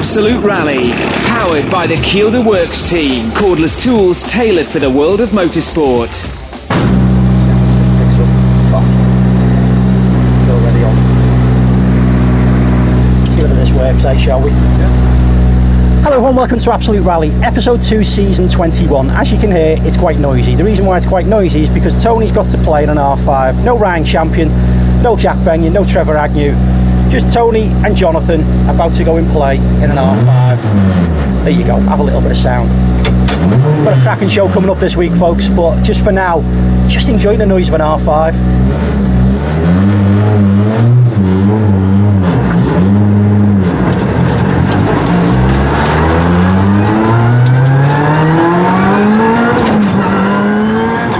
Absolute Rally, powered by the Kielder Works team, cordless tools tailored for the world of motorsport. eh, shall we? Hello everyone, welcome to Absolute Rally, episode 2, season 21. As you can hear, it's quite noisy. The reason why it's quite noisy is because Tony's got to play in an R5. No Ryan Champion, no Jack Benyon, no Trevor Agnew. Just Tony and Jonathan about to go and play in an R5. There you go, have a little bit of sound. Got a cracking show coming up this week, folks, but just for now, just enjoy the noise of an R5.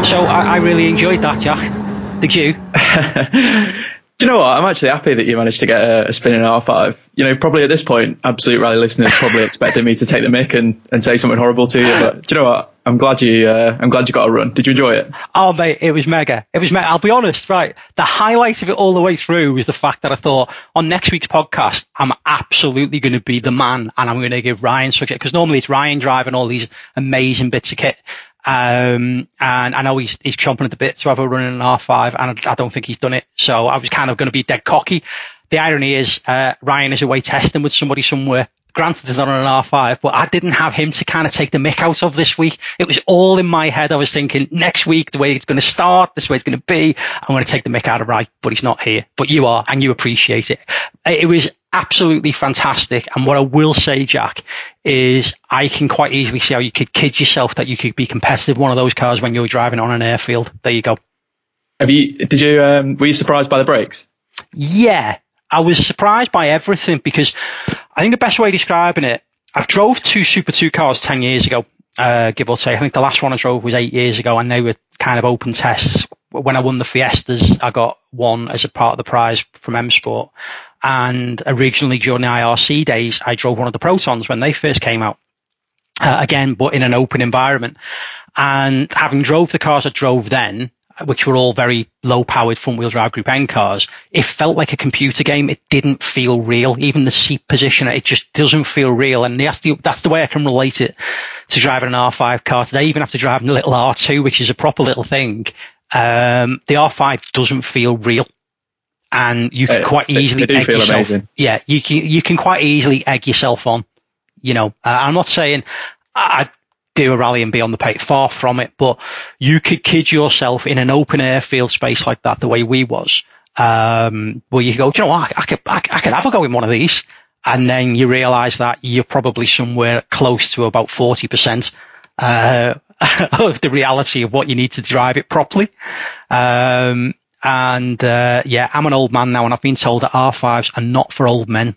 So I, I really enjoyed that, Jack. Did you? Do you know what? I'm actually happy that you managed to get a, a spin in R5. You know, probably at this point, Absolute Rally listeners probably expected me to take the mic and, and say something horrible to you. But do you know what? I'm glad you uh, I'm glad you got a run. Did you enjoy it? Oh mate, it was mega. It was mega. I'll be honest, right? The highlight of it all the way through was the fact that I thought on next week's podcast, I'm absolutely going to be the man, and I'm going to give Ryan such because normally it's Ryan driving all these amazing bits of kit. Um, and I know he's, he's chomping at the bit to have a run in an R5 and I, don't think he's done it. So I was kind of going to be dead cocky. The irony is, uh, Ryan is away testing with somebody somewhere. Granted, it's not on an R5, but I didn't have him to kind of take the mick out of this week. It was all in my head. I was thinking next week, the way it's going to start, this way it's going to be, I'm going to take the mick out of Ryan, but he's not here. But you are, and you appreciate it. It was absolutely fantastic. And what I will say, Jack, is I can quite easily see how you could kid yourself that you could be competitive one of those cars when you're driving on an airfield. There you go. Have you? Did you? Um, were you surprised by the brakes? Yeah, I was surprised by everything because I think the best way of describing it, I've drove two Super 2 cars 10 years ago, uh, give or take. I think the last one I drove was eight years ago and they were kind of open tests. When I won the Fiestas, I got one as a part of the prize from M Sport. And originally during the IRC days, I drove one of the Protons when they first came out. Uh, again, but in an open environment. And having drove the cars I drove then, which were all very low powered front wheel drive group N cars, it felt like a computer game. It didn't feel real. Even the seat position, it just doesn't feel real. And that's the, that's the way I can relate it to driving an R5 car today. Even after driving a little R2, which is a proper little thing, um, the R5 doesn't feel real. And you can quite easily egg yourself. Amazing. Yeah, you can, you can quite easily egg yourself on. You know, uh, I'm not saying I, do a rally and be on the pace. Far from it. But you could kid yourself in an open airfield space like that, the way we was, um, where you go, do you know what? I, I could, I, I, could have a go in one of these. And then you realize that you're probably somewhere close to about 40%, uh, of the reality of what you need to drive it properly. Um, and, uh, yeah, I'm an old man now and I've been told that R5s are not for old men.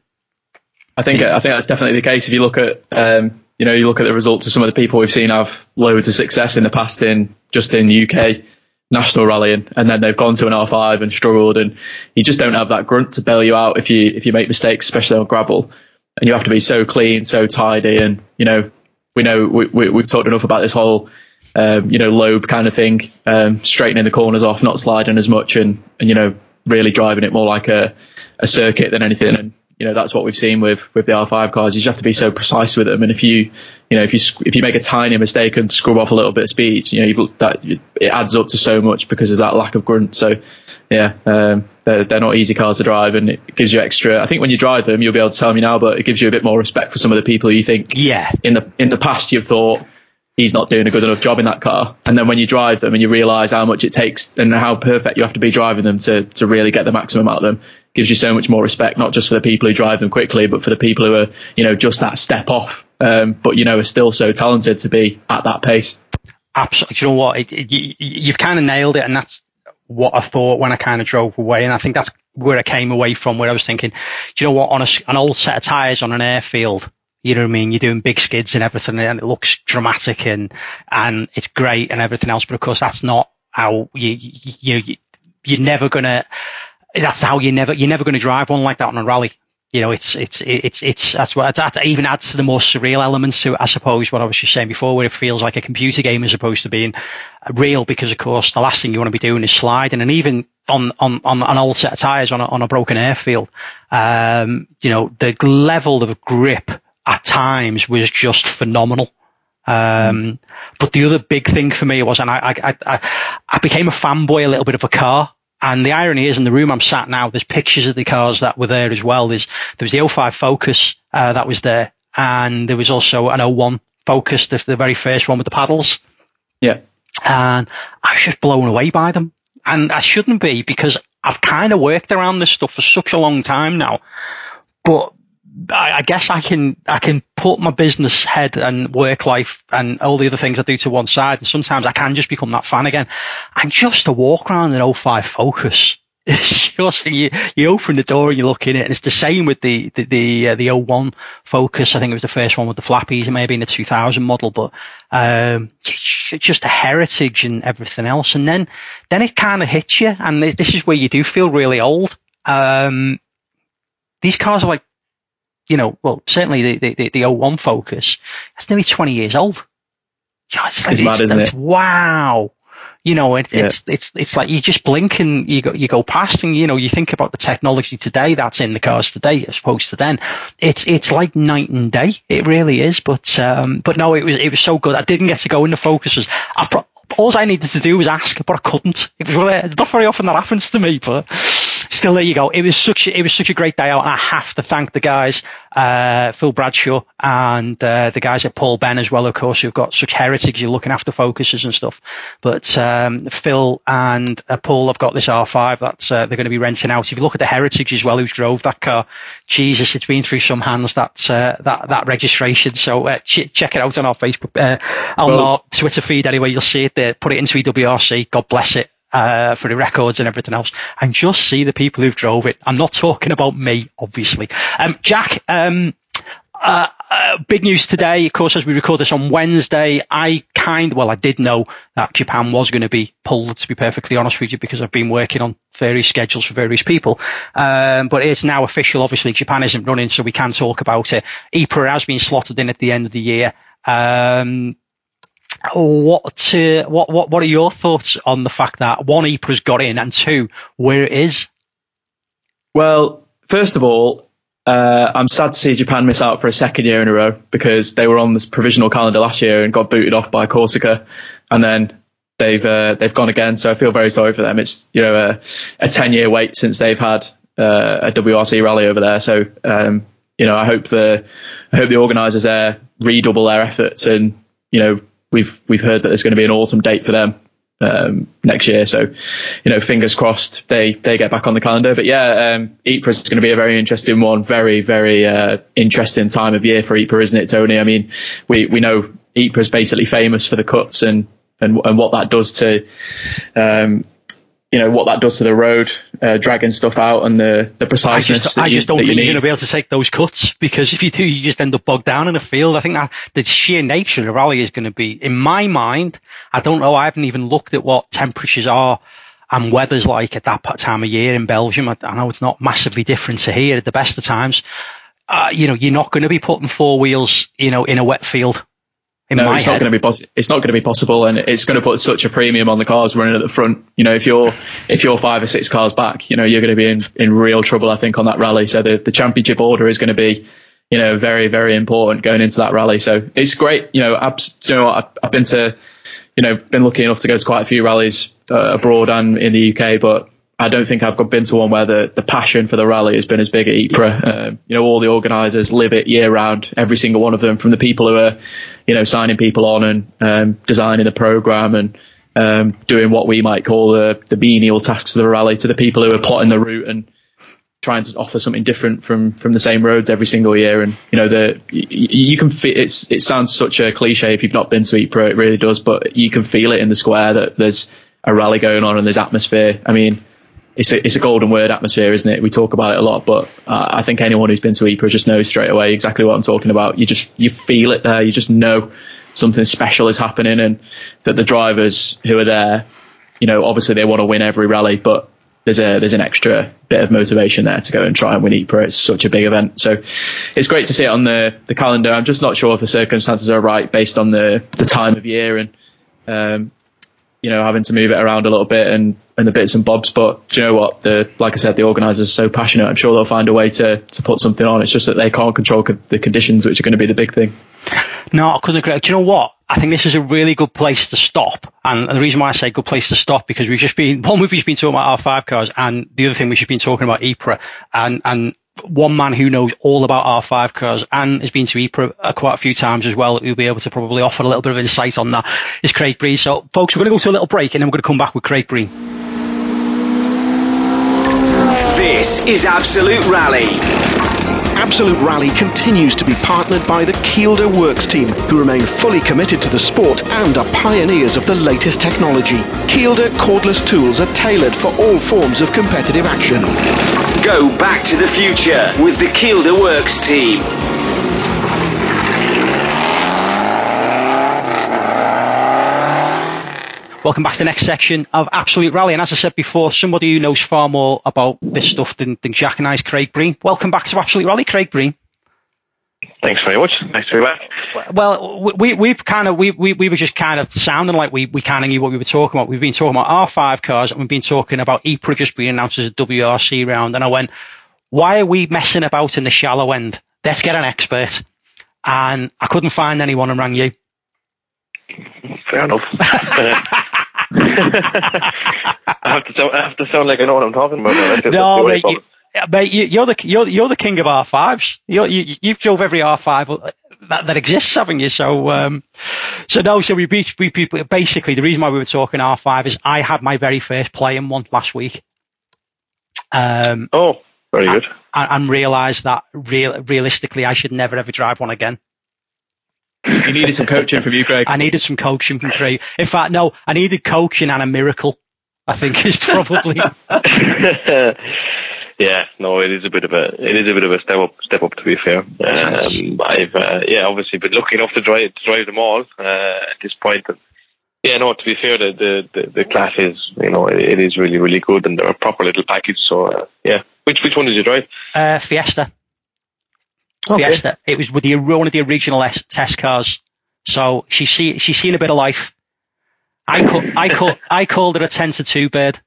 I think, I think that's definitely the case. If you look at, um, you know, you look at the results of some of the people we've seen have loads of success in the past in just in the UK national rallying, and then they've gone to an R5 and struggled, and you just don't have that grunt to bail you out if you if you make mistakes, especially on gravel, and you have to be so clean, so tidy, and you know, we know we, we we've talked enough about this whole. Um, you know, lobe kind of thing, um, straightening the corners off, not sliding as much, and, and you know, really driving it more like a, a circuit than anything. And you know that's what we've seen with with the R5 cars. You just have to be so precise with them, and if you you know if you if you make a tiny mistake and scrub off a little bit of speed, you know that it adds up to so much because of that lack of grunt. So yeah, um, they're they're not easy cars to drive, and it gives you extra. I think when you drive them, you'll be able to tell me now, but it gives you a bit more respect for some of the people you think. Yeah. In the in the past, you've thought he's not doing a good enough job in that car. And then when you drive them and you realise how much it takes and how perfect you have to be driving them to, to really get the maximum out of them, gives you so much more respect, not just for the people who drive them quickly, but for the people who are, you know, just that step off, um, but, you know, are still so talented to be at that pace. Absolutely. You know what? It, it, you, you've kind of nailed it. And that's what I thought when I kind of drove away. And I think that's where I came away from, where I was thinking, do you know what? On a, an old set of tyres on an airfield, you know what I mean? You're doing big skids and everything and it looks dramatic and, and it's great and everything else. But of course, that's not how you, you, you you're never going to, that's how you never, you're never going to drive one like that on a rally. You know, it's, it's, it's, it's, that's what, that even adds to the more surreal elements to it, I suppose, what I was just saying before, where it feels like a computer game as opposed to being real, because of course, the last thing you want to be doing is sliding. And even on, on, on an old set of tires on a, on a broken airfield, um, you know, the level of grip at times was just phenomenal. Um, but the other big thing for me was, and I, I, I, I became a fanboy a little bit of a car. And the irony is, in the room I'm sat now, there's pictures of the cars that were there as well. There's there was the 05 Focus uh, that was there, and there was also an 01 Focus, the, the very first one with the paddles. Yeah. And I was just blown away by them. And I shouldn't be because I've kind of worked around this stuff for such a long time now. But I, I, guess I can I can put my business head and work life and all the other things I do to one side, and sometimes I can just become that fan again. And just to walk around an 05 Focus, it's just you you open the door and you look in it, and it's the same with the the the, uh, the 01 Focus. I think it was the first one with the flappies, maybe in the 2000 model, but um, just the heritage and everything else. And then then it kind of hits you, and this is where you do feel really old. Um, these cars are like you know, well, certainly the, the, the 01 Focus, that's nearly 20 years old. Yeah, it's, like, it's, mad, isn't it? Wow. You know, it, yeah. it's, it's, it's like you just blink and you go, you go past and, you know, you think about the technology today that's in the cars today as opposed to then. It's, it's like night and day. It really is. But, um, but no, it was, it was so good. I didn't get to go in the focuses. I pro- all I needed to do was ask, but I couldn't. It was really, not very often that happens to me, but still, there you go. It was such a, it was such a great day out, and I have to thank the guys, uh, Phil Bradshaw and uh, the guys at Paul Ben as well, of course, who've got such heritage. You're looking after focuses and stuff. But um, Phil and uh, Paul have got this R5 that uh, they're going to be renting out. If you look at the heritage as well, who's drove that car, Jesus, it's been through some hands that uh, that that registration. So uh, ch- check it out on our Facebook, on well, our Twitter feed anyway. You'll see it there. Put it into EWRC. God bless it uh, for the records and everything else, and just see the people who've drove it. I'm not talking about me, obviously. Um, Jack, um, uh, uh, big news today, of course, as we record this on Wednesday. I kind, well, I did know that Japan was going to be pulled, to be perfectly honest with you, because I've been working on various schedules for various people. Um, but it's now official. Obviously, Japan isn't running, so we can talk about it. Ypres has been slotted in at the end of the year. Um, what uh, what what what are your thoughts on the fact that one Ypres got in and two where it is? Well, first of all, uh, I'm sad to see Japan miss out for a second year in a row because they were on this provisional calendar last year and got booted off by Corsica, and then they've uh, they've gone again. So I feel very sorry for them. It's you know a, a ten year wait since they've had uh, a WRC rally over there. So um, you know I hope the I hope the organisers there redouble their efforts and you know we've we've heard that there's going to be an autumn date for them um, next year. So, you know, fingers crossed they they get back on the calendar. But yeah, um, Ypres is going to be a very interesting one. Very very uh, interesting time of year for Ypres, isn't it, Tony? I mean, we we know Ypres is basically famous for the cuts and and and what that does to um, you know what that does to the road, uh, dragging stuff out and the the preciseness. I just, I just don't think you are going to be able to take those cuts because if you do, you just end up bogged down in a field. I think that the sheer nature of the rally is going to be, in my mind, I don't know. I haven't even looked at what temperatures are and weather's like at that time of year in Belgium. I, I know it's not massively different to here at the best of times. Uh, you know, you're not going to be putting four wheels, you know, in a wet field no, it's head. not going to be possible. It's not going to be possible, and it's going to put such a premium on the cars running at the front. You know, if you're if you're five or six cars back, you know, you're going to be in in real trouble. I think on that rally. So the the championship order is going to be, you know, very very important going into that rally. So it's great. You know, abs- you know, I've, I've been to, you know, been lucky enough to go to quite a few rallies uh, abroad and in the UK, but I don't think I've been to one where the, the passion for the rally has been as big at Ypres. Um, you know, all the organisers live it year round, every single one of them, from the people who are, you know, signing people on and um, designing the programme and um, doing what we might call the, the menial tasks of the rally to the people who are plotting the route and trying to offer something different from from the same roads every single year. And you know, the you, you can feel it's it sounds such a cliche if you've not been to Ypres, it really does, but you can feel it in the square that there's a rally going on and there's atmosphere. I mean it's a, it's a golden word atmosphere, isn't it? We talk about it a lot, but uh, I think anyone who's been to Ypres just knows straight away exactly what I'm talking about. You just you feel it there. You just know something special is happening, and that the drivers who are there, you know, obviously they want to win every rally, but there's a there's an extra bit of motivation there to go and try and win Ypres. It's such a big event, so it's great to see it on the the calendar. I'm just not sure if the circumstances are right based on the the time of year and um, you know, having to move it around a little bit and, and the bits and bobs. But do you know what? The like I said, the organisers are so passionate. I'm sure they'll find a way to to put something on. It's just that they can't control co- the conditions, which are going to be the big thing. No, I couldn't agree. Do you know what? I think this is a really good place to stop. And the reason why I say good place to stop because we've just been one we've just been talking about R5 cars, and the other thing we've just been talking about Ypres and and one man who knows all about R5 cars and has been to Ypres uh, quite a few times as well, who'll be able to probably offer a little bit of insight on that, is Craig Breen. So, folks, we're going to go to a little break and then we're going to come back with Craig Breen. This is Absolute Rally. Absolute Rally continues to be partnered by the Kielder Works team, who remain fully committed to the sport and are pioneers of the latest technology. Kielder cordless tools are tailored for all forms of competitive action. Go back to the future with the Kielder Works team. Welcome back to the next section of Absolute Rally. And as I said before, somebody who knows far more about this stuff than, than Jack and I is Craig Breen. Welcome back to Absolute Rally, Craig Breen. Thanks very much. Nice to be back. Well, we, we've kind of, we, we, we were just kind of sounding like we, we kind of knew what we were talking about. We've been talking about R5 cars and we've been talking about Ypres just being announced as a WRC round. And I went, why are we messing about in the shallow end? Let's get an expert. And I couldn't find anyone and rang you. Fair enough. Uh, I have to sound, I have to sound like I know what I'm talking about. No, mate, you, mate, you, are the you're, you're the king of R5s. You're, you you've drove every R5 that, that exists, haven't you? So um, so no, so we, we, we basically the reason why we were talking R5 is I had my very first play in one last week. Um, oh, very good. And, and realised that real, realistically I should never ever drive one again. You needed some coaching from you, Craig. I needed some coaching from Craig. In fact, no, I needed coaching and a miracle. I think is probably. yeah, no, it is a bit of a it is a bit of a step up step up to be fair. Um, I've uh, yeah obviously been lucky enough to drive to drive them all uh, at this point. And, yeah, no. To be fair, the the, the, the class is you know it, it is really really good and they're a proper little package. So uh, yeah, which which one did you drive? Uh, Fiesta. Okay. Fiesta. It was with the one of the original S- test cars. So she's see, she's seen a bit of life. I call, I call, I called her a ten to two bird,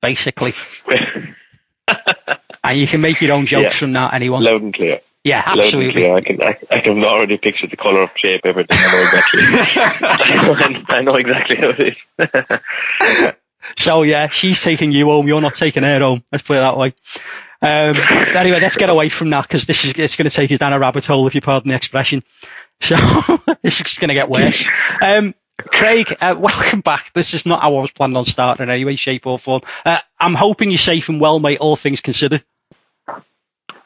basically. and you can make your own jokes yeah. from that. Anyone? Loud and clear. Yeah, absolutely. I can I, I, can already picture the colour, of shape, everything. I know exactly. I know exactly how it is. so yeah, she's taking you home. You're not taking her home. Let's put it that way. Um, anyway, let's get away from that because this is it's going to take us down a rabbit hole, if you pardon the expression. So this is going to get worse. Um, Craig, uh, welcome back. This is not how I was planning on starting in any way, shape, or form. Uh, I'm hoping you're safe and well, mate. All things considered.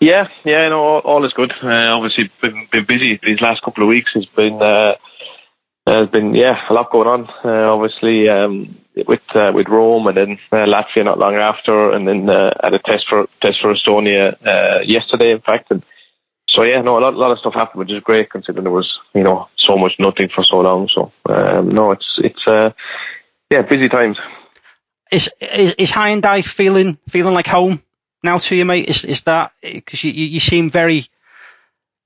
Yeah, yeah, no, all, all is good. Uh, obviously, been been busy these last couple of weeks. Has been uh, has been yeah a lot going on. Uh, obviously, um, with uh, with Rome and then uh, Latvia not long after, and then uh, at a test for test for Estonia uh, yesterday, in fact. And so yeah, no, a lot, a lot of stuff happened, which is great considering there was you know so much nothing for so long. So um, no, it's it's uh, yeah, busy times. Is is, is Hyundai feeling feeling like home now to you, mate? Is is that because you, you seem very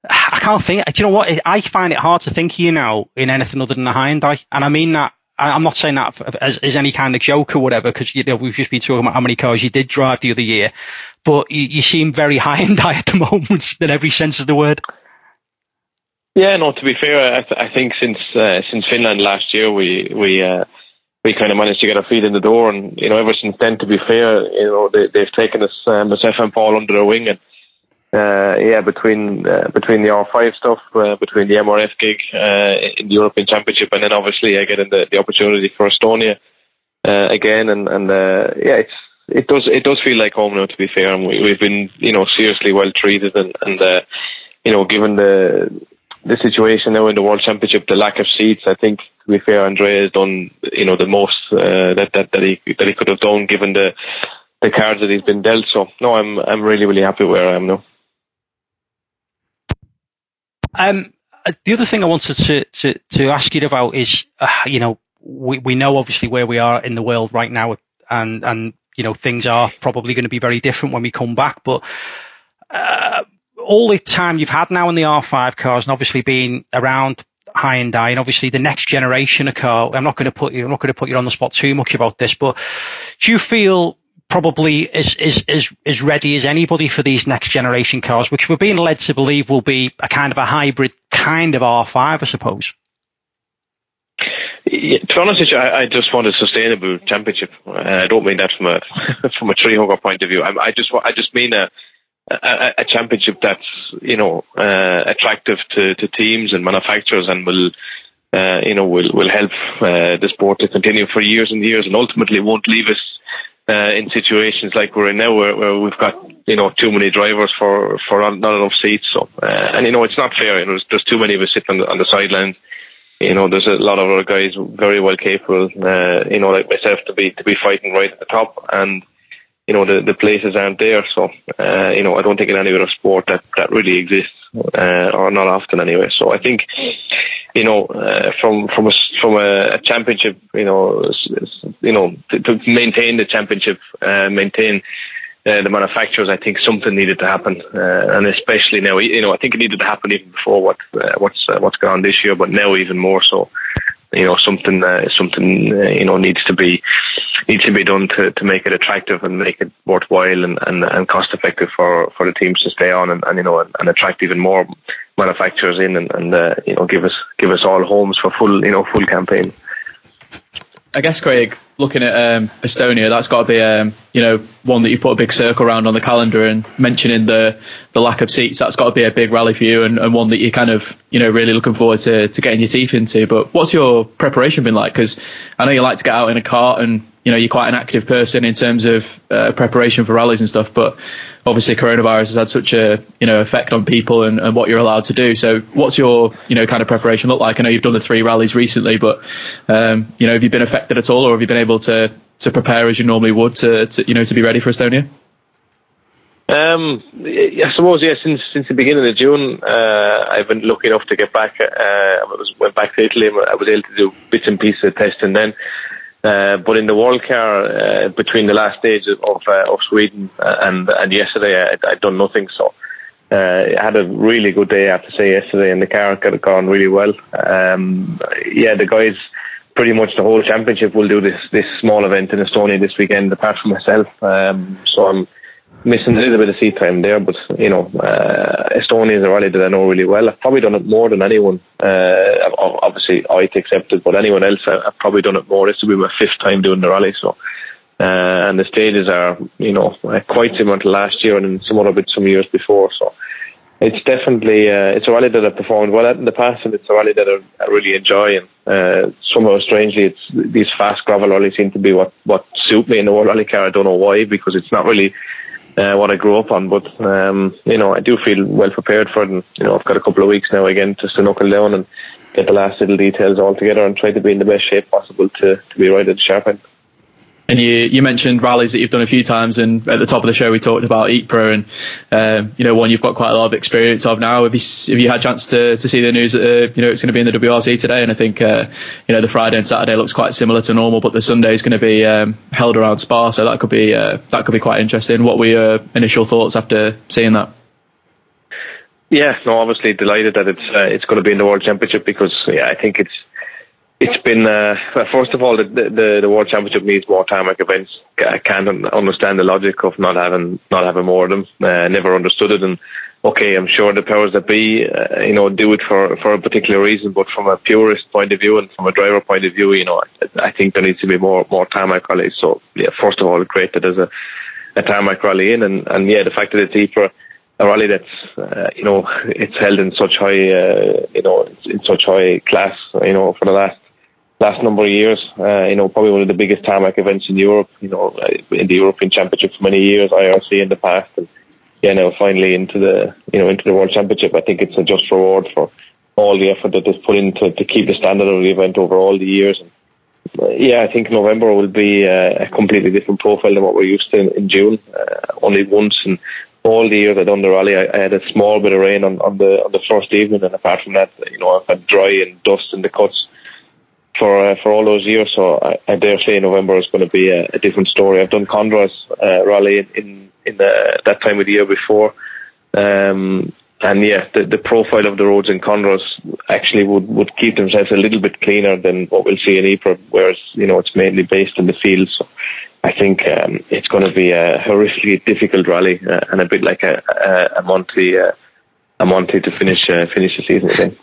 I can't think. Do you know what? I find it hard to think of you now in anything other than a Hyundai, and I mean that I'm not saying that as, as any kind of joke or whatever, because you know we've just been talking about how many cars you did drive the other year, but you, you seem very Hyundai at the moment in every sense of the word. Yeah, no. To be fair, I, th- I think since uh, since Finland last year, we we uh, we kind of managed to get our feet in the door, and you know, ever since then, to be fair, you know, they, they've taken us, uh, myself and Paul, under their wing, and uh, yeah, between uh, between the R5 stuff, uh, between the MRF gig uh, in the European Championship, and then obviously I get in the, the opportunity for Estonia uh, again, and and uh, yeah, it's it does it does feel like home now. To be fair, and we, we've been you know seriously well treated, and and you know given the the situation now in the World Championship, the lack of seats, I think to be fair, Andrea has done you know the most that that that he that he could have done given the the cards that he's been dealt. So no, I'm I'm really really happy where I am now. Um, uh, the other thing I wanted to, to, to ask you about is, uh, you know, we, we know obviously where we are in the world right now and, and, you know, things are probably going to be very different when we come back, but, uh, all the time you've had now in the R5 cars and obviously being around Hyundai, and die obviously the next generation of car. I'm not going to put you. I'm not going to put you on the spot too much about this, but do you feel probably is is is as ready as anybody for these next generation cars, which we're being led to believe will be a kind of a hybrid kind of R5, I suppose. To be honest I, just want a sustainable championship. I don't mean that from a from a tree hugger point of view. I, I just I just mean a, a, a championship that's you know uh, attractive to, to teams and manufacturers and will uh, you know will will help uh, the sport to continue for years and years and ultimately won't leave us uh, in situations like we're in now where, where we've got you know too many drivers for for not enough seats. So uh, and you know it's not fair. You know, there's, too many of us sitting on the, on the sidelines you know, there's a lot of other guys very well capable, uh, you know, like myself to be to be fighting right at the top, and you know the the places aren't there. So, uh, you know, I don't think in any other sport that that really exists, uh, or not often anyway. So I think, you know, uh, from from a from a, championship, you know, you know, to, to maintain the championship, uh, maintain uh, the manufacturers, I think something needed to happen, uh, and especially now, you know, I think it needed to happen even before what uh, what's uh, what's going on this year, but now even more so. You know, something uh, something uh, you know needs to be needs to be done to, to make it attractive and make it worthwhile and, and, and cost effective for, for the teams to stay on and, and you know and, and attract even more manufacturers in and, and uh, you know give us give us all homes for full you know full campaign. I guess Craig, looking at um, Estonia, that's got to be um, you know one that you put a big circle around on the calendar. And mentioning the the lack of seats, that's got to be a big rally for you and, and one that you're kind of you know really looking forward to, to getting your teeth into. But what's your preparation been like? Because I know you like to get out in a cart and you know you're quite an active person in terms of uh, preparation for rallies and stuff. But obviously coronavirus has had such a you know effect on people and, and what you're allowed to do. So what's your you know kind of preparation look like? I know you've done the three rallies recently, but um, you know have you been affected at all, or have you been able to to prepare as you normally would to, to you know to be ready for Estonia? Um, I suppose yeah. Since since the beginning of June, uh, I've been lucky enough to get back. Uh, I was went back to Italy. I was able to do bits and pieces of testing then. Uh, but in the World Car, uh, between the last stage of uh, of Sweden and and yesterday, I, I'd done nothing. So uh, I had a really good day, I have to say, yesterday, and the car got gone really well. Um, yeah, the guys, pretty much the whole championship will do this this small event in Estonia this weekend, apart from myself. Um, so I'm missing a little bit of seat time there, but you know, uh, Estonia is a rally that I know really well. I've probably done it more than anyone. Uh, obviously, Ott accepted, but anyone else, I've probably done it more. This will be my fifth time doing the rally, so. Uh, and the stages are, you know, quite similar to last year and some other bit some years before. So it's definitely uh, it's a rally that I've performed well at in the past, and it's a rally that I, I really enjoy. And uh, somehow, strangely, it's these fast gravel rallies seem to be what what suit me in the World Rally Car. I don't know why, because it's not really uh, what I grew up on. But um, you know, I do feel well prepared for it. And, you know, I've got a couple of weeks now again just to knuckle down and get the last little details all together and try to be in the best shape possible to, to be right at the sharp end. And you, you mentioned rallies that you've done a few times, and at the top of the show we talked about Ypres, and um, you know one you've got quite a lot of experience of now. Have you, have you had a chance to, to see the news that uh, you know it's going to be in the WRC today? And I think uh, you know the Friday and Saturday looks quite similar to normal, but the Sunday is going to be um, held around Spa, so that could be uh, that could be quite interesting. What were your initial thoughts after seeing that? Yeah, no, obviously delighted that it's uh, it's going to be in the World Championship because yeah, I think it's it's been uh, first of all the, the, the World Championship needs more tarmac events. I can't understand the logic of not having not having more of them. Uh, never understood it, and okay, I'm sure the powers that be, uh, you know, do it for for a particular reason. But from a purist point of view and from a driver point of view, you know, I, think there needs to be more more tarmac rallies. So yeah, first of all, great that there's a a tarmac rally in, and and yeah, the fact that it's Ypres a rally that's uh, you know it's held in such high uh, you know in such high class you know for the last last number of years. Uh, you know, probably one of the biggest tarmac events in Europe. You know, uh, in the European Championship for many years, IRC in the past, and yeah, now finally into the you know into the World Championship. I think it's a just reward for all the effort that is put in to keep the standard of the event over all the years. And, uh, yeah, I think November will be uh, a completely different profile than what we're used to in, in June. Uh, only once in all the years I've done the rally, I, I, had a small bit of rain on, on the on the first evening, and apart from that, you know, I've had dry and dust in the cuts for uh, for all those years. So I, I, dare say November is going to be a, a different story. I've done Condroz uh, rally in in, in the, that time of the year before, um, and yeah, the, the profile of the roads in Condroz actually would, would keep themselves a little bit cleaner than what we'll see in Ypres, whereas you know it's mainly based in the fields. So I think um, it's going to be a horrifically difficult rally uh, and a bit like a, a, a Monty uh, a Monty to finish uh, finish the season. I think.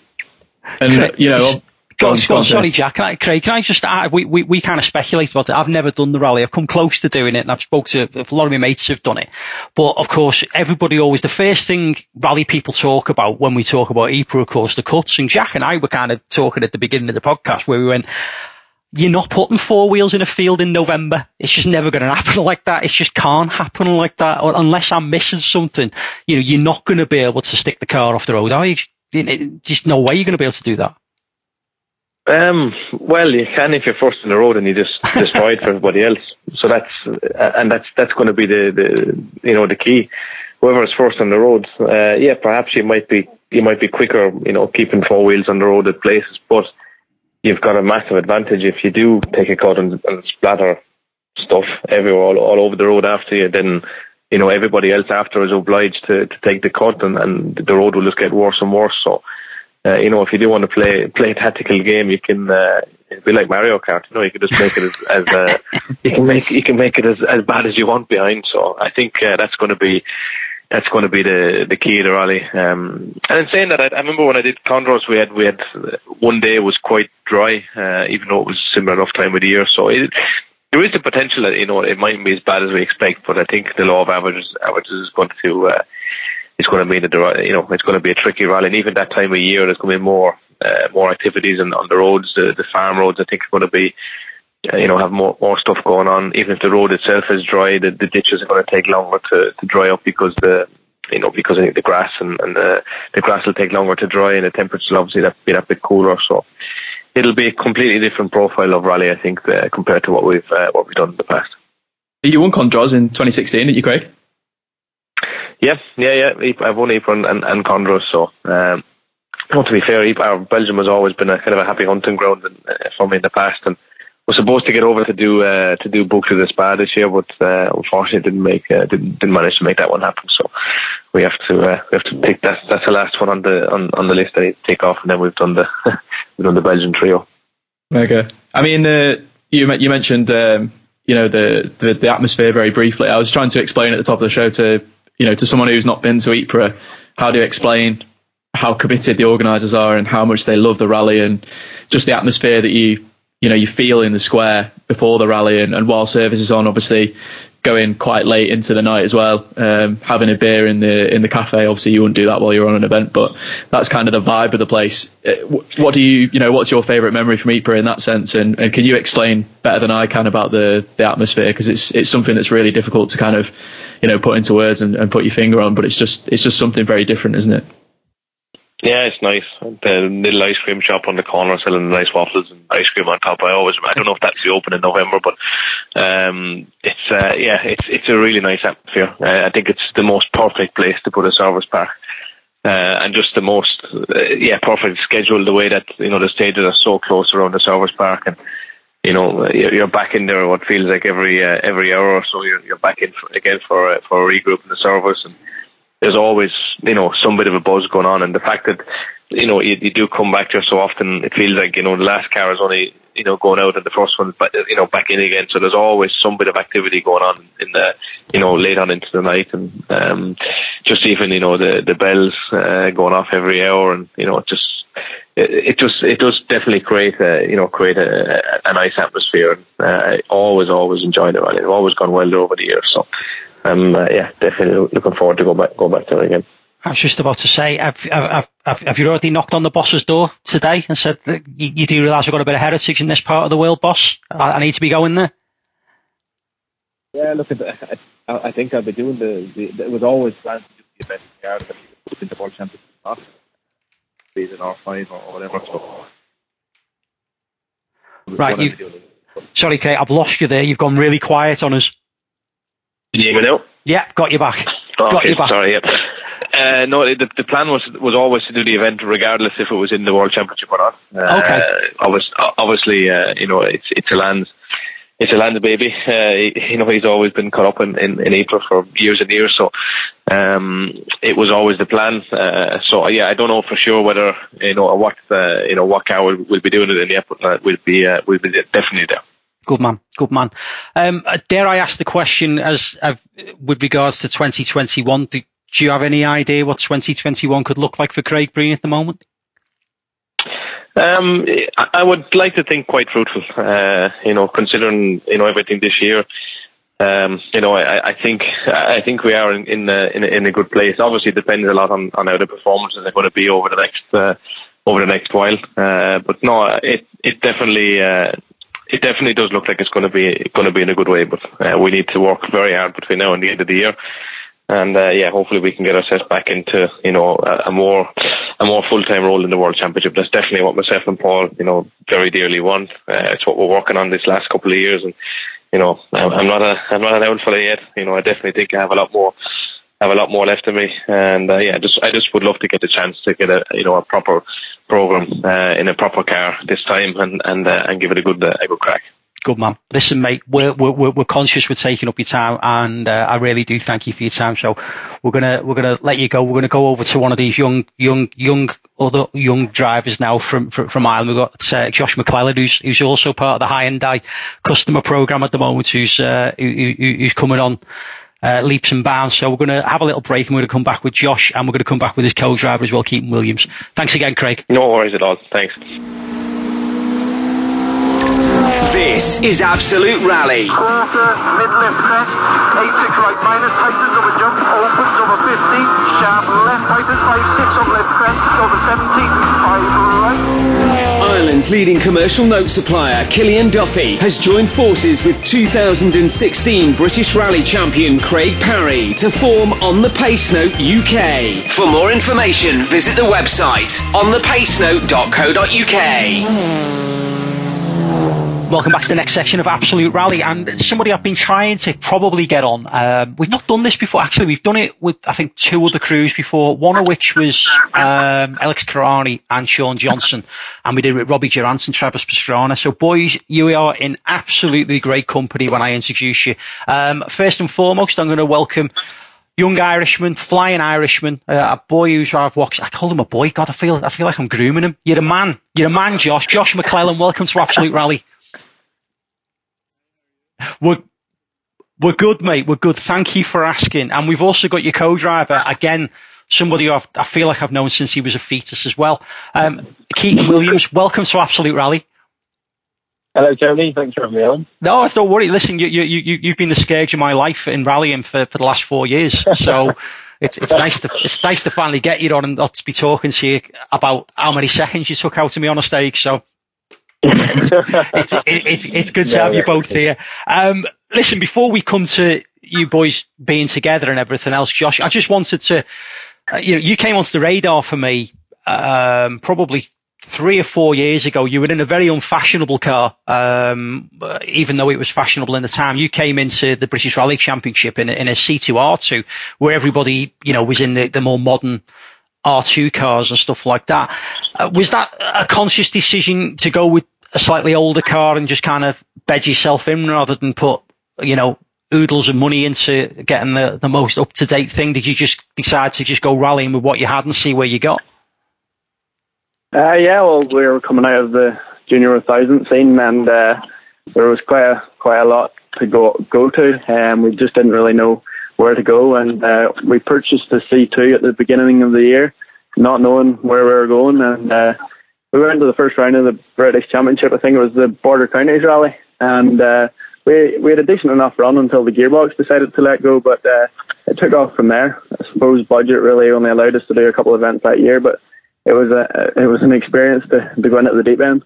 And you know, Go, on, go on, sorry, Jack. Can I, Craig, can I just add, we, we, we kind of speculate about it. I've never done the rally. I've come close to doing it and I've spoke to a lot of my mates who've done it. But of course, everybody always, the first thing rally people talk about when we talk about Ypres, of course, the cuts. And Jack and I were kind of talking at the beginning of the podcast where we went, you're not putting four wheels in a field in November. It's just never going to happen like that. It just can't happen like that. Or unless I'm missing something, you know, you're not going to be able to stick the car off the road, are you? Just no way you're going to be able to do that. Um, well, you can if you're first in the road and you just destroy it for everybody else. So that's uh, and that's that's going to be the, the you know the key. Whoever is first on the road, uh, yeah, perhaps you might be you might be quicker, you know, keeping four wheels on the road at places, but you've got a massive advantage if you do take a cut and, and splatter stuff everywhere all, all over the road after you. Then you know everybody else after is obliged to, to take the cut, and, and the road will just get worse and worse. So uh, you know, if you do want to play play a tactical game, you can uh, be like Mario Kart. You know, you can just make it as, as uh, you can make you can make it as, as bad as you want behind. So I think uh, that's going to be that's going to be the the key the rally. Um, and in saying that, I, I remember when I did Condroz, we had we had one day was quite dry, uh, even though it was similar enough time of the year. So it, there is the potential that you know it mightn't be as bad as we expect, but I think the law of averages averages is going to uh, it's going to mean that the, you know it's going to be a tricky rally. And even that time of year, there's going to be more uh, more activities on, on the roads, the, the farm roads. I think are going to be uh, you know have more more stuff going on. Even if the road itself is dry, the, the ditches are going to take longer to, to dry up because the you know because I think the grass and, and the the grass will take longer to dry, and the temperatures will obviously be that bit cooler. So it'll be a completely different profile of rally, I think, uh, compared to what we've uh, what we've done in the past. You won Condroz in 2016, didn't you, Craig? Yeah, yeah, yeah. I've won Ypres and, and, Condroz, so um, well, to be fair, Ypres, Belgium has always been a kind of a happy hunting ground uh, for me in the past, and was supposed to get over to do uh, to do Boucle de Spa this year, but uh, unfortunately didn't make uh, didn't, didn't manage to make that one happen. So we have to uh, we have to take that. That's the last one on the on, on the list I to take off, and then we've done the we've done the Belgian trio. Okay, I mean uh, you you mentioned um, you know the, the the atmosphere very briefly. I was trying to explain at the top of the show to you know, to someone who's not been to Ypres, how do you explain how committed the organisers are and how much they love the rally and just the atmosphere that you you know you feel in the square before the rally and, and while service is on obviously going quite late into the night as well um, having a beer in the in the cafe. Obviously you wouldn't do that while you're on an event but that's kind of the vibe of the place. Uh, what do you you know what's your favorite memory from Ypres in that sense? And, and can you explain better than I can about the the atmosphere? Because it's it's something that's really difficult to kind of you know put into words and, and put your finger on but it's just it's just something very different isn't it yeah, it's nice. The little ice cream shop on the corner selling nice waffles and ice cream on top. I always, I don't know if that's open in November, but um, it's uh, yeah, it's it's a really nice atmosphere. I think it's the most perfect place to put a service park. Uh, and just the most, uh, yeah, perfect schedule. The way that you know the stages are so close around the service park, and you know you're back in there. What feels like every uh, every hour or so, you're, you're back in for, again for uh, for a regroup in the service, and there's always you know some bit of a buzz going on, and the fact that you know you, you do come back there so often, it feels like you know the last car is only you know going out and the first one, but you know back in again. So there's always some bit of activity going on in the you know late on into the night, and um, just even you know the the bells uh, going off every hour, and you know just it, it just it does definitely create a you know create a, a nice atmosphere. And, uh, I always always enjoyed it. I've always gone well over the years, so um, uh, yeah, definitely looking forward to go back go back to it again. I was just about to say, have, have, have, have you already knocked on the boss's door today and said that you, you do realise we've got a bit of heritage in this part of the world, boss? I, I need to be going there. Yeah, look, at the, I, I think I'll be doing the, the, It was always planned to do the event in Ireland in the World Championship not season or five or whatever. So. Right, you. Sorry, Kate, I've lost you there. You've gone really quiet on us. Can you hear me now? Yeah, got you back. Oh, got okay, you back. sorry. Yeah. Uh, no, the, the plan was was always to do the event regardless if it was in the World Championship or not. Uh, Okay. Obviously, obviously uh, you know, it's it's a land it's a landed baby. Uh, you know, he's always been caught up in, in, in April for years and years. So um, it was always the plan. Uh, so yeah, I don't know for sure whether you know what uh, you know what car will, be doing it in the airport. Uh, will be uh, will be definitely there. Good man, good man. Um, dare I ask the question as with regards to 2021? Do, do you have any idea what 2021 could look like for Craig Breen at the moment? Um, I would like to think quite fruitful. Uh, you know, considering you know everything this year. Um, you know, I, I, think I think we are in in a, in a, in a good place. Obviously, it depends a lot on, on how the performances are going to be over the next uh, over the next while. Uh, but no, it it definitely uh, it definitely does look like it's going to be going to be in a good way. But uh, we need to work very hard between now and the end of the year and uh, yeah, hopefully we can get ourselves back into you know a, a more a more full time role in the World Championship. That's definitely what myself and Paul you know very dearly want. Uh, it's what we're working on this last couple of years, and you know I'm not a I'm not an old fella yet. You know I definitely think I have a lot more have a lot more left in me, and uh, yeah, just I just would love to get the chance to get a you know a proper program uh, in a proper car this time, and and uh, and give it a good uh, a good crack. Good man. Listen, mate, we're, we're, we're conscious we're taking up your time, and uh, I really do thank you for your time. So we're gonna we're gonna let you go. We're gonna go over to one of these young young young other young drivers now from from, from Ireland. We've got uh, Josh McErlean, who's who's also part of the Hyundai customer program at the moment, who's uh, who, who's coming on. Uh, leaps and bounds. So we're going to have a little break and we're going to come back with Josh and we're going to come back with his co-driver as well, Keaton Williams. Thanks again, Craig. No worries at all. Thanks. This is Absolute Rally. Quarter, mid left crest, 8-6 right minus, tightens over jump, opens over 50, sharp left, tightens 5-6 on left crest, over 70, 5 right. Ireland's leading commercial note supplier, Killian Duffy, has joined forces with 2016 British Rally champion Craig Parry to form On the Pace Note UK. For more information, visit the website onthepacenote.co.uk. Welcome back to the next section of Absolute Rally, and somebody I've been trying to probably get on. Um, we've not done this before. Actually, we've done it with I think two other crews before. One of which was um, Alex Kihurani and Sean Johnson, and we did it with Robbie Durant and Travis Pastrana. So, boys, you are in absolutely great company when I introduce you. Um, first and foremost, I'm going to welcome young Irishman, flying Irishman, uh, a boy who's I've watched. I call him a boy. God, I feel I feel like I'm grooming him. You're a man. You're a man, Josh. Josh McErlean. Welcome to Absolute Rally. We're we're good, mate. We're good. Thank you for asking. And we've also got your co-driver again. Somebody I've, i feel like I've known since he was a fetus as well. Um, Keaton Williams, welcome to Absolute Rally. Hello, Tony. Thanks for having me on. No, don't worry. Listen, you, you, you, you've been the scourge of my life in rallying for, for the last four years. So it's, it's nice to it's nice to finally get you on and not to be talking to you about how many seconds you took out of me on a stage. So it's, it's, it's, it's, good to have you both here. Um, listen, before we come to you boys being together and everything else, Josh, I just wanted to, uh, you know, you came onto the radar for me um, probably three or four years ago. You were in a very unfashionable car, um, even though it was fashionable in the time. You came into the British Rally Championship in a, in a C2R2, where everybody, you know, was in the, the more modern R2 cars and stuff like that. Uh, was that a conscious decision to go with a slightly older car and just kind of bed yourself in rather than put, you know, oodles of money into getting the, the most up to date thing? Did you just decide to just go rallying with what you had and see where you got? Uh, yeah, well, we were coming out of the junior 1000 scene and uh, there was quite a, quite a lot to go go to and we just didn't really know where to go and uh, we purchased the C2 at the beginning of the year not knowing where we were going and uh, we went to the first round of the British Championship. I think it was the Border Counties Rally, and uh, we we had a decent enough run until the gearbox decided to let go. But uh, it took off from there. I suppose budget really only allowed us to do a couple of events that year, but it was a it was an experience to, to go into the deep end.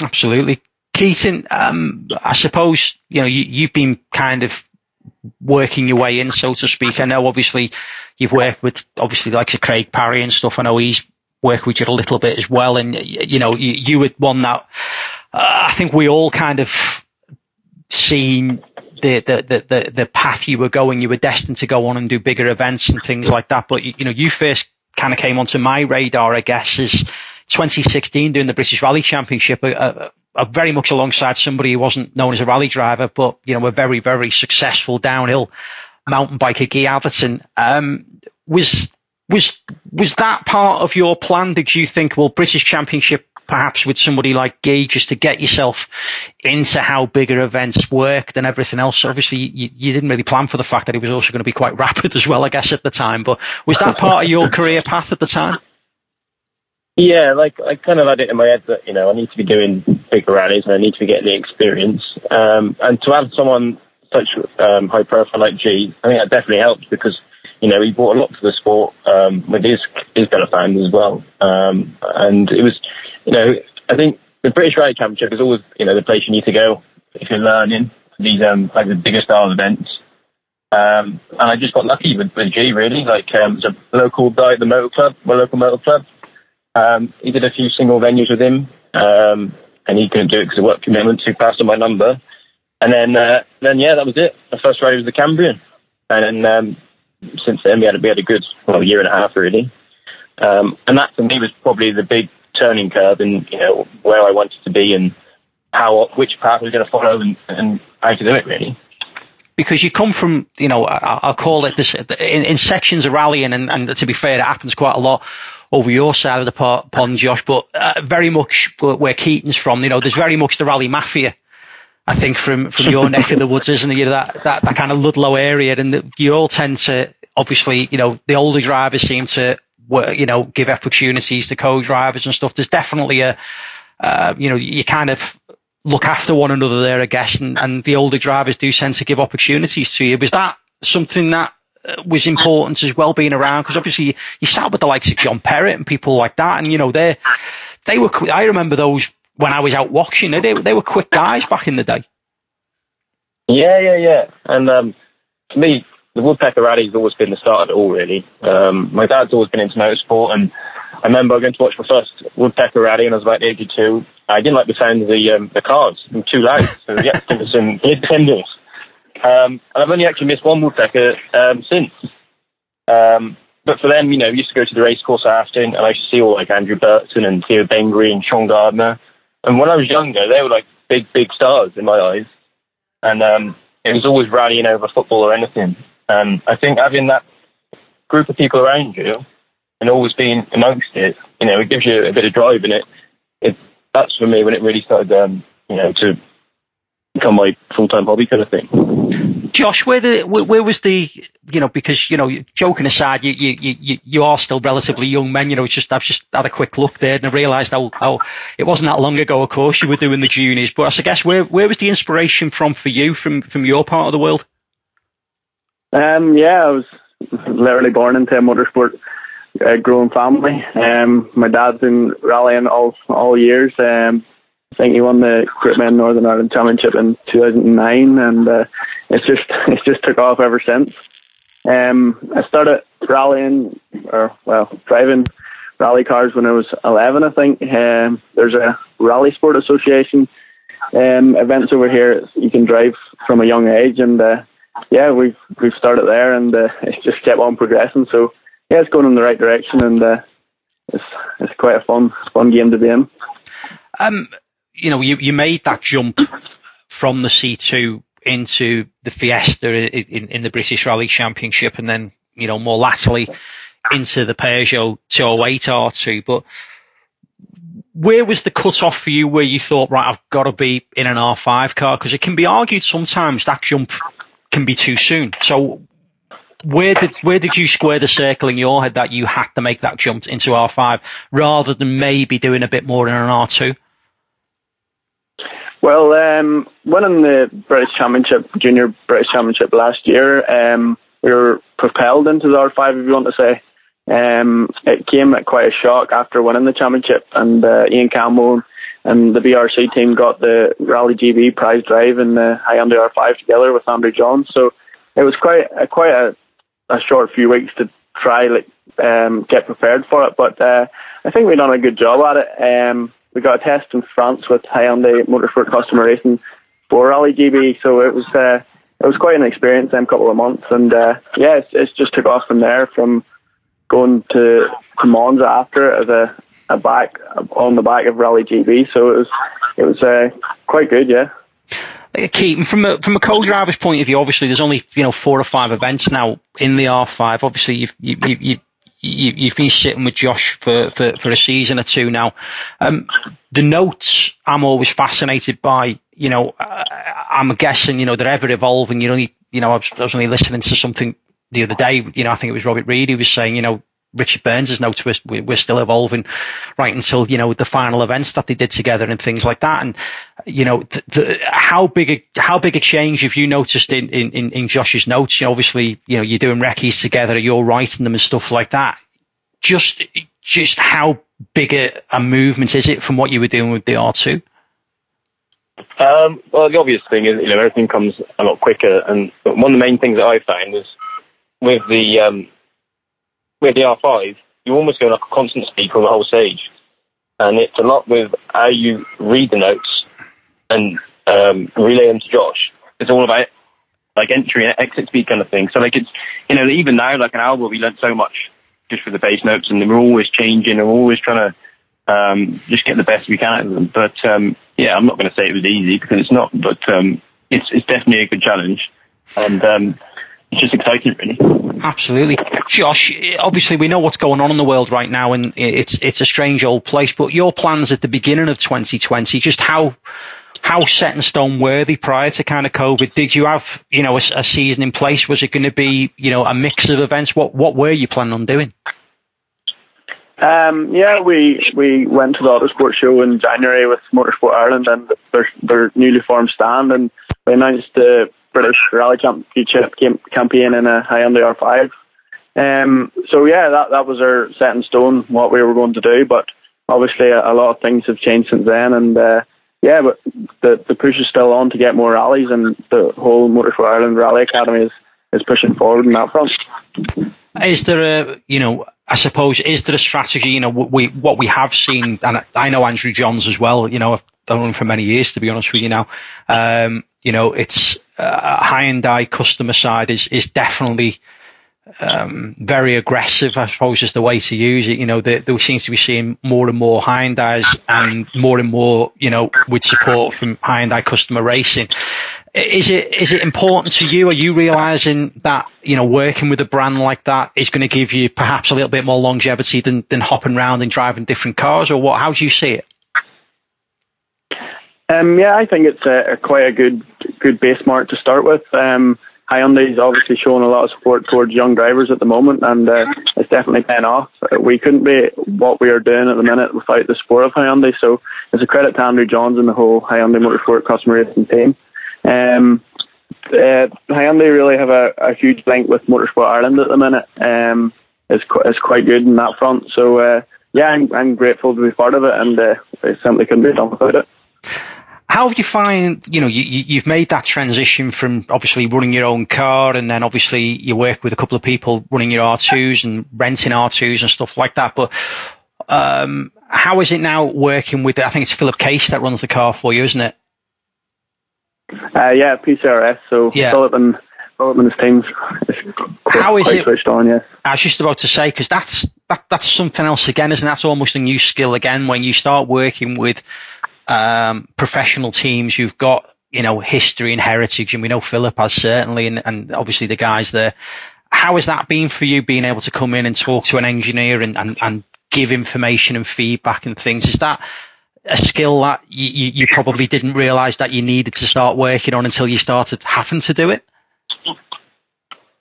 Absolutely, Keaton. Um, I suppose you know you, you've been kind of working your way in, so to speak. I know obviously you've worked with obviously like Craig Parry and stuff. I know he's worked with you a little bit as well. And, you know, you, you were one that uh, I think we all kind of seen the, the, the, the path you were going. You were destined to go on and do bigger events and things like that. But, you, you know, you first kind of came onto my radar, I guess, as 2016 doing the British Rally Championship. Uh, uh, very much alongside somebody who wasn't known as a rally driver, but you know, a very, very successful downhill mountain biker, Guy Atherton. Um, was was was that part of your plan? Did you think, well, British Championship perhaps with somebody like Guy just to get yourself into how bigger events worked and everything else? Obviously, you, you didn't really plan for the fact that he was also going to be quite rapid as well, I guess, at the time. But was that part of your career path at the time? Yeah, like I kind of had it in my head that you know I need to be doing bigger rallies and I need to be getting the experience. Um, and to have someone such um, high profile like G, I think that definitely helps because you know he brought a lot to the sport um, with his his fellow fans as well. Um, and it was, you know, I think the British Rally Championship is always you know the place you need to go if you're learning these um, like the bigger style events. Um, and I just got lucky with, with G really. Like um, it's a local guy at the motor club, my local motor club. Um, he did a few single venues with him, um, and he couldn't do it because of work commitments. He passed on my number, and then uh, then yeah, that was it. The first ride was the Cambrian, and then um, since then we had we had a good well year and a half really, um, and that for me was probably the big turning curve in you know where I wanted to be and how which path I was going to follow and, and how to do it really because you come from, you know, I'll call it this in, in sections of rallying, and, and, to be fair, it happens quite a lot over your side of the pond, Josh, but uh, very much where Keaton's from. You know, there's very much the rally mafia. I think from from your neck of the woods, isn't it? That that that kind of Ludlow area, and the, you all tend to obviously, you know, the older drivers seem to, you know, give opportunities to co-drivers and stuff. There's definitely a, uh, you know, you kind of look after one another there, I guess, and, and the older drivers do tend to give opportunities to you. Was that something that was important as well being around because obviously you, sat with the likes of John Perrott and people like that, and you know they they were. I remember those when I was out watching. They they were quick guys back in the day. Yeah, yeah, yeah. And um, for me, the Woodpecker Rally has always been the start of it all. Really, um, my dad's always been into motorsport, and I remember going to watch my first Woodpecker Rally, and I was about 82. I didn't like the sound of the um, the cars; they were too loud. So we had to some independence. Um, and I've only actually missed one woodpecker um, since. Um, but for them, you know, we used to go to the racecourse after, and I used to see all like Andrew Burton and Theo Bengry and Sean Gardner. And when I was younger, they were like big, big stars in my eyes. And um, it was always rallying over football or anything. And I think having that group of people around you and always being amongst it, you know, it gives you a bit of drive in it. it that's for me when it really started, um, you know, to become my full time hobby kind of thing. Josh, where the where was the you know because you know joking aside, you you you you are still relatively young men. You know, it's just I've just had a quick look there and I realised how, how it wasn't that long ago. Of course, you were doing the juniors, but I guess where where was the inspiration from for you from from your part of the world? Um, yeah, I was literally born into a motorsport uh, growing family. Um, my dad's been rallying all all years. Um, I think he won the Groupman Northern Ireland Championship in 2009, and uh, it's just it's just took off ever since. Um, I started rallying, or well, driving rally cars when I was 11, I think. Um, there's a Rally Sport Association um, events over here. You can drive from a young age, and uh, yeah, we've we've started there, and uh, it's just kept on progressing. So yeah, it's going in the right direction, and uh, it's it's quite a fun fun game to be in. Um, you know, you, you made that jump from the C2 into the Fiesta in, in the British Rally Championship and then, you know, more latterly into the Peugeot 208 R2. But where was the cut off for you where you thought, right, I've got to be in an R5 car? Because it can be argued sometimes that jump can be too soon. So where did where did you square the circle in your head that you had to make that jump into R5 rather than maybe doing a bit more in an R2? Well, um, winning the British Championship, Junior British Championship last year, um, we were propelled into the R5, if you want to say. Um, it came at quite a shock after winning the championship, and uh, Ian Campbell and the BRC team got the Rally GB prize drive in the Hyundai R5 together with Andrew Johns. So it was quite a, quite a, a short few weeks to try like um, get prepared for it, but uh, I think we done a good job at it. Um, we got a test in France with Hyundai Motorsport Customer Racing for Rally GB, so it was uh, it was quite an experience. Them couple of months, and uh, yeah, it's, it's just took off from there. From going to, to Monza after as a, a back on the back of Rally GB, so it was it was uh, quite good. Yeah. Keaton, from a from a co-driver's point of view, obviously there's only you know four or five events now in the R5. Obviously, you've you, you, you you've been sitting with Josh for, for, for a season or two now. Um, the notes I'm always fascinated by. You know, uh, I'm guessing you know they're ever evolving. You know, you know, I was, I was only listening to something the other day. You know, I think it was Robert Reid who was saying, you know, Richard Burns' notes were, we're still evolving right until you know the final events that they did together and things like that. And you know, the, the, how big a how big a change have you noticed in, in, in Josh's notes? You know, obviously, you know, you're doing recce's together, you're writing them and stuff like that. Just just how big a, a movement is it from what you were doing with the R2? Um, well, the obvious thing is, you know, everything comes a lot quicker, and one of the main things that I found was with the um, with the R5, you're almost go like a constant speed from the whole stage. And it's a lot with how you read the notes and um, relay them to Josh. It's all about like entry and exit speed kind of thing. So like it's, you know, even now, like an album, we learned so much just for the bass notes and we're always changing and we're always trying to um, just get the best we can out of them. But um, yeah, I'm not going to say it was easy because it's not, but um, it's, it's definitely a good challenge. And um, it's just exciting, really. Absolutely, Josh. Obviously, we know what's going on in the world right now, and it's it's a strange old place. But your plans at the beginning of 2020, just how how set in stone were they prior to kind of COVID? Did you have you know a, a season in place? Was it going to be you know a mix of events? What what were you planning on doing? Um, yeah, we we went to the Autosport show in January with Motorsport Ireland and their their newly formed stand, and we announced the British Rally Championship campaign in a Hyundai R5. Um, so yeah, that that was our set in stone what we were going to do. But obviously, a, a lot of things have changed since then, and uh, yeah, but the the push is still on to get more rallies, and the whole Motorsport Ireland Rally Academy is is pushing forward in that front. Is there a you know? I suppose is there a strategy? You know, we what we have seen, and I know Andrew Johns as well. You know, I've done him for many years, to be honest with you. Now, um, you know, it's uh, Hyundai customer side is is definitely um, very aggressive, I suppose, is the way to use it. You know, there, there seems to be seeing more and more Hyundai's and more and more, you know, with support from Hyundai customer racing. Is it is it important to you? Are you realizing that you know working with a brand like that is going to give you perhaps a little bit more longevity than than hopping around and driving different cars, or what? How do you see it? Um, yeah, I think it's a, a, quite a good good base mark to start with. Um, is obviously showing a lot of support towards young drivers at the moment, and uh, it's definitely paying off. We couldn't be what we are doing at the minute without the support of Hyundai, so it's a credit to Andrew Johns and the whole Hyundai Motorsport customer racing team. Um, uh, Hyundai really have a, a, huge link with Motorsport Ireland at the minute. Um, it's, qu- it's quite good in that front. So, uh, yeah, I'm, I'm grateful to be part of it, and uh, I simply couldn't be done without it. How have you find, you know, you, you've made that transition from obviously running your own car and then obviously you work with a couple of people running your R2s and renting R2s and stuff like that. But um, how is it now working with, I think it's Philip Case that runs the car for you, isn't it? Uh, yeah, PCRS. So yeah. Philip and Philip and his teams. How is it? Switched on, yeah. I was just about to say because that's that, that's something else again, isn't it? That's almost a new skill again when you start working with um, professional teams. You've got you know history and heritage, and we know Philip has certainly, and, and obviously the guys there. How has that been for you, being able to come in and talk to an engineer and, and, and give information and feedback and things? Is that a skill that you, you, you probably didn't realise that you needed to start working on until you started having to do it?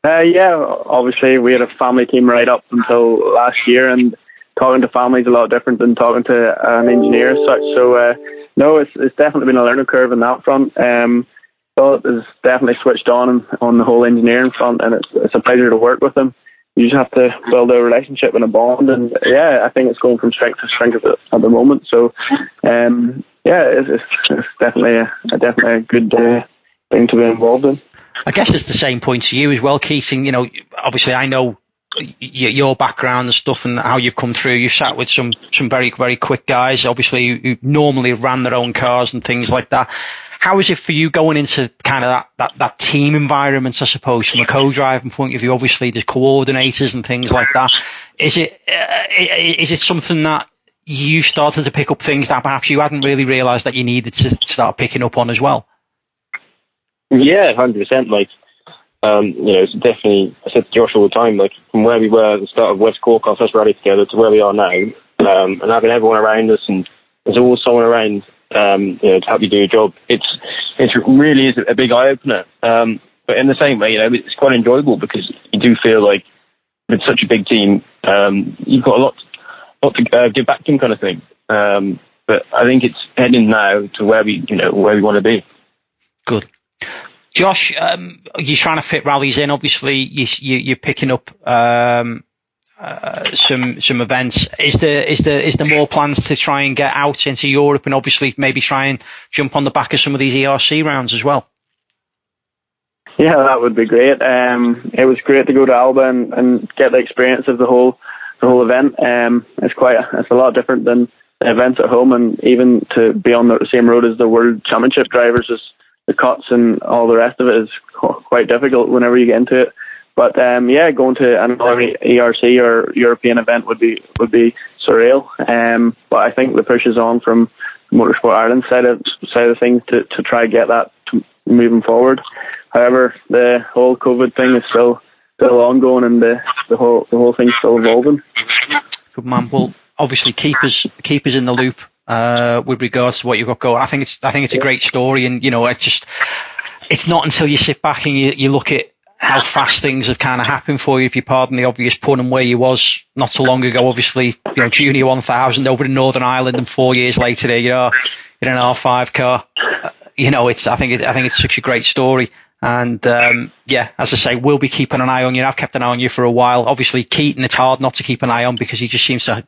Uh, yeah, obviously we had a family team right up until last year, and talking to families a lot different than talking to an engineer as such. So uh, no, it's it's definitely been a learning curve in that front. Um, Philip is definitely switched on on the whole engineering front, and it's it's a pleasure to work with him. You just have to build a relationship and a bond, and yeah, I think it's going from strength to strength at the, at the moment. So, um, yeah, it's, it's, definitely a, a, definitely a good uh, thing to be involved in. I guess it's the same point to you as well, Keaton. You know, obviously I know your background and stuff and how you've come through. You've sat with some some very very quick guys, obviously who normally ran their own cars and things like that. How is it for you going into kind of that, that, that team environment, I suppose, from a co-driving point of view? Obviously, there's coordinators and things like that. Is it uh, is it something that you started to pick up things that perhaps you hadn't really realised that you needed to start picking up on as well. Yeah, hundred percent. Like, um, you know, it's definitely. I said to Josh all the time, like from where we were at the start of West Cork, our first rally together, to where we are now, um, and having everyone around us, and there's always someone around, um, you know, to help you do your job. It's it really is a big eye opener. Um, but in the same way, you know, it's quite enjoyable because you do feel like with such a big team, um, you've got a lot, lot to uh, give back to kind of thing. Um, but I think it's heading now to where we, you know, where we want to be. Good. Josh, um, you're trying to fit rallies in. Obviously, you, you, are picking up um, some some events. Is there is there is there more plans to try and get out into Europe and obviously maybe try and jump on the back of some of these ERC rounds as well? Yeah, that would be great. Um, it was great to go to Alba and, and get the experience of the whole the whole event. Um, it's quite it's a lot different than the events at home, and even to be on the same road as the World Championship drivers is the cuts and all the rest of it is quite difficult whenever you get into it. But um, yeah, going to another ERC or European event would be would be surreal. Um, but I think the push is on from Motorsport Ireland side of side of things to, to try get that moving forward. However, the whole COVID thing is still still ongoing, and the the whole the whole thing's still evolving. Good man. Well, obviously, keep us keep us in the loop uh, with regards to what you've got going. I think it's I think it's a great story, and you know, it's just it's not until you sit back and you, you look at how fast things have kind of happened for you, if you pardon the obvious pun, and where you was not so long ago. Obviously, you know, Junior 1000 over in Northern Ireland, and four years later, there you are in an R5 car. Uh, you know, it's I think it, I think it's such a great story. And um, yeah, as I say, we'll be keeping an eye on you. I've kept an eye on you for a while. Obviously, Keaton, it's hard not to keep an eye on because he just seems to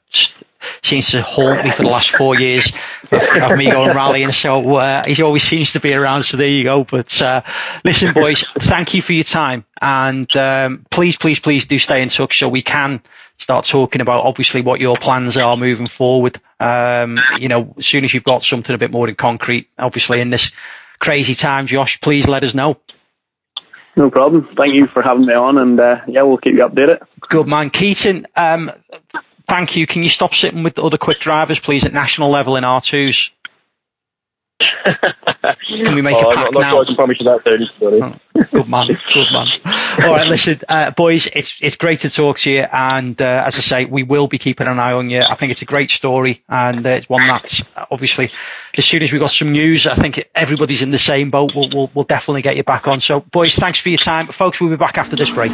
seems to haunt me for the last four years of, of me going rallying. So uh, he always seems to be around. So there you go. But uh, listen, boys, thank you for your time, and um, please, please, please do stay in touch so we can start talking about obviously what your plans are moving forward. Um, you know, as soon as you've got something a bit more in concrete, obviously in this crazy time, Josh, please let us know. No problem. Thank you for having me on, and uh, yeah, we'll keep you updated. Good man, Keaton. Um, thank you. Can you stop sitting with the other quick drivers, please, at national level in R2s? Can we make oh, a pact now? Not Sure that oh, good man, good man. All right, listen, uh, boys, it's it's great to talk to you, and uh, as I say, we will be keeping an eye on you. I think it's a great story, and uh, it's one that obviously, as soon as we got some news, I think everybody's in the same boat. We'll, we'll we'll definitely get you back on. So, boys, thanks for your time, folks. We'll be back after this break.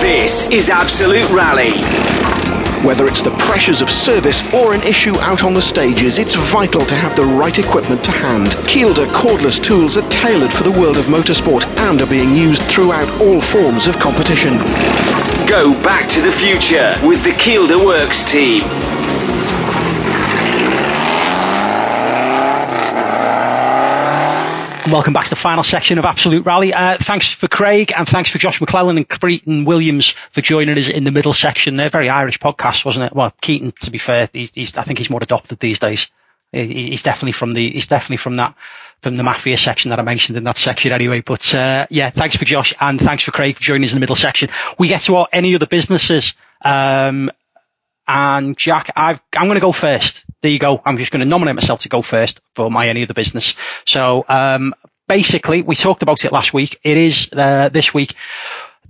This is Absolute Rally. Whether it's the pressures of service or an issue out on the stages, it's vital to have the right equipment to hand. Kielder cordless tools are tailored for the world of motorsport and are being used throughout all forms of competition. Go back to the future with the Kielder Works team. Welcome back to the final section of Absolute Rally. Uh, thanks for Craig and thanks for Josh McErlean and Keaton Williams for joining us in the middle section. They're very Irish podcast, wasn't it? Well, Keaton, to be fair, he's, he's, I think he's more adopted these days. He's definitely from the he's definitely from that from the mafia section that I mentioned in that section anyway. But uh, yeah, thanks for Josh and thanks for Craig for joining us in the middle section. We get to our any other businesses. Um, and Jack, i am going to go first. There you go. I'm just going to nominate myself to go first for my any other business. So um, basically, we talked about it last week. It is uh, this week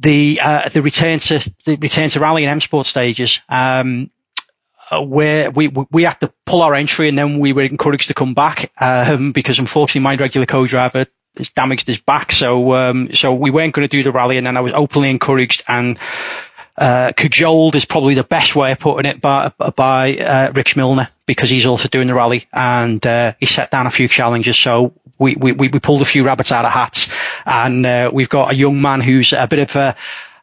the uh, the return to the return to rally and M Sport stages. Um, where we we had to pull our entry and then we were encouraged to come back um, because unfortunately my regular co-driver has damaged his back so um, so we weren't going to do the rally and then I was openly encouraged and uh, cajoled is probably the best way of putting it by, by uh, Rich Milner because he's also doing the rally and uh, he set down a few challenges. So we, we, we pulled a few rabbits out of hats and uh, we've got a young man who's a bit of a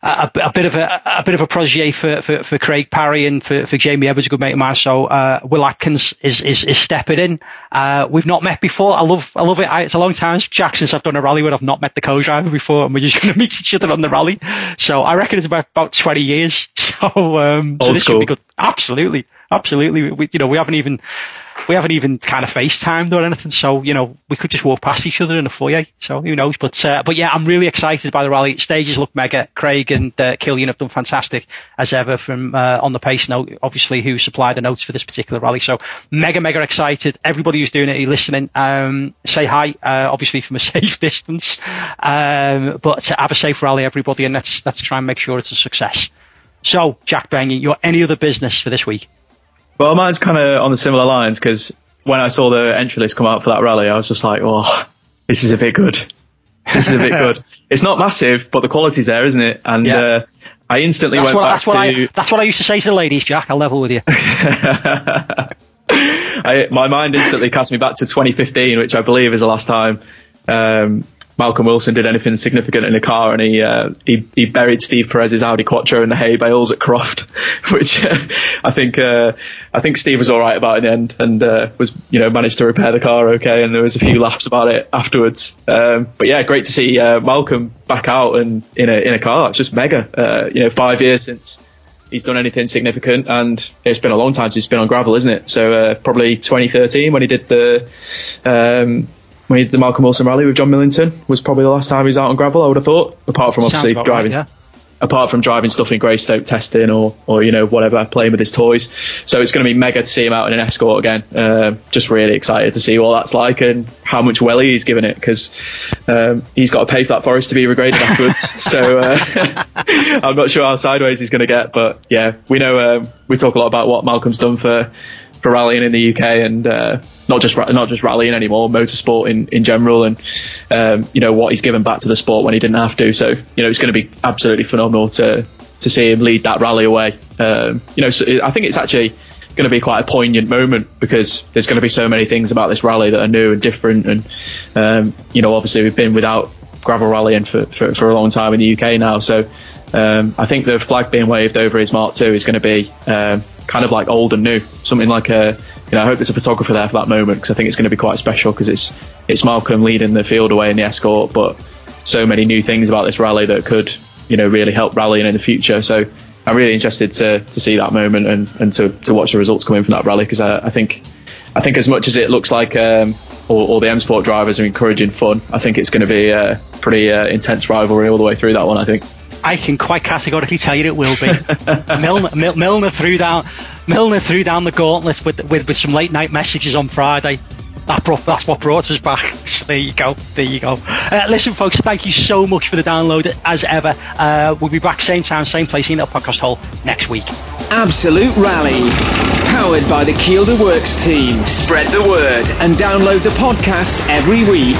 a, a, bit of a, a bit of a protege for, for, for Craig Parry and for, for Jamie Edwards, a good mate of mine. So uh, Will Atkins is, is, is stepping in. Uh, we've not met before. I love I love it. I, it's a long time, Jack, since I've done a rally where I've not met the co-driver before, and we're just going to meet each other on the rally. So I reckon it's about about 20 years. So, um, so this school. should be good. Absolutely, absolutely. We, you know, we haven't even we haven't even kind of FaceTimed or anything, so you know we could just walk past each other in the foyer. So who knows? But uh, but yeah, I'm really excited by the rally. Stages look mega. Craig and uh, Killian have done fantastic as ever from uh, on the pace note, obviously who supplied the notes for this particular rally. So mega mega excited. Everybody who's doing it, you listening, um, say hi. Uh, obviously from a safe distance, um, but have a safe rally, everybody, and let's let's try and make sure it's a success. So Jack Bengry, your any other business for this week? Well, mine's kind of on the similar lines because when I saw the entry list come out for that rally, I was just like, oh, this is a bit good. This is a bit good. It's not massive, but the quality's there, isn't it? And yeah. uh, I instantly that's went what, back that's what to. I, that's what I used to say to the ladies, Jack. I'll level with you. I, my mind instantly cast me back to 2015, which I believe is the last time um, Malcolm Wilson did anything significant in a car, and he uh, he, he, buried Steve Perez's Audi Quattro in the hay bales at Croft, which uh, I think uh, I think Steve was all right about in the end, and uh, was you know managed to repair the car okay, and there was a few laughs about it afterwards. Um, but yeah, great to see uh, Malcolm back out and in a in a car. It's just mega. Uh, you know, five years since he's done anything significant, and it's been a long time since he's been on gravel, isn't it? So probably 2013 when he did the. Um, when he did the Malcolm Wilson rally with John Millington was probably the last time he was out on gravel. I would have thought, apart from obviously driving, right, yeah. apart from driving stuff in Greystoke testing or or you know whatever, playing with his toys. So it's going to be mega to see him out in an escort again. Uh, just really excited to see what that's like and how much welly he's given it because um, he's got to pay for that forest to be regraded afterwards. so uh, I'm not sure how sideways he's going to get, but yeah, we know um, we talk a lot about what Malcolm's done for for rallying in the UK and uh, not just not just rallying anymore, motorsport in, in general, and um, you know what he's given back to the sport when he didn't have to. So you know it's going to be absolutely phenomenal to to see him lead that rally away. Um, you know, so I think it's actually going to be quite a poignant moment because there's going to be so many things about this rally that are new and different, and um, you know obviously we've been without gravel rallying for, for, for a long time in the UK now, so. Um, I think the flag being waved over his Mark II is going to be um, kind of like old and new. Something like a, you know, I hope there's a photographer there for that moment because I think it's going to be quite special because it's it's Malcolm leading the field away in the escort, but so many new things about this rally that could, you know, really help rallying in the future. So I'm really interested to to see that moment and, and to, to watch the results come in from that rally because I, I think I think as much as it looks like um, all, all, the M Sport drivers are encouraging fun, I think it's going to be a pretty uh, intense rivalry all the way through that one. I think. I can quite categorically tell you it will be. Milner, Mil- Milner threw down Milner threw down the gauntlet with, with, with some late night messages on Friday. That brought, that's what brought us back. So there you go. There you go. Uh, listen, folks, thank you so much for the download as ever. Uh, we'll be back same time, same place in the podcast hall next week. Absolute Rally. Powered by the Kielder Works team. Spread the word and download the podcast every week.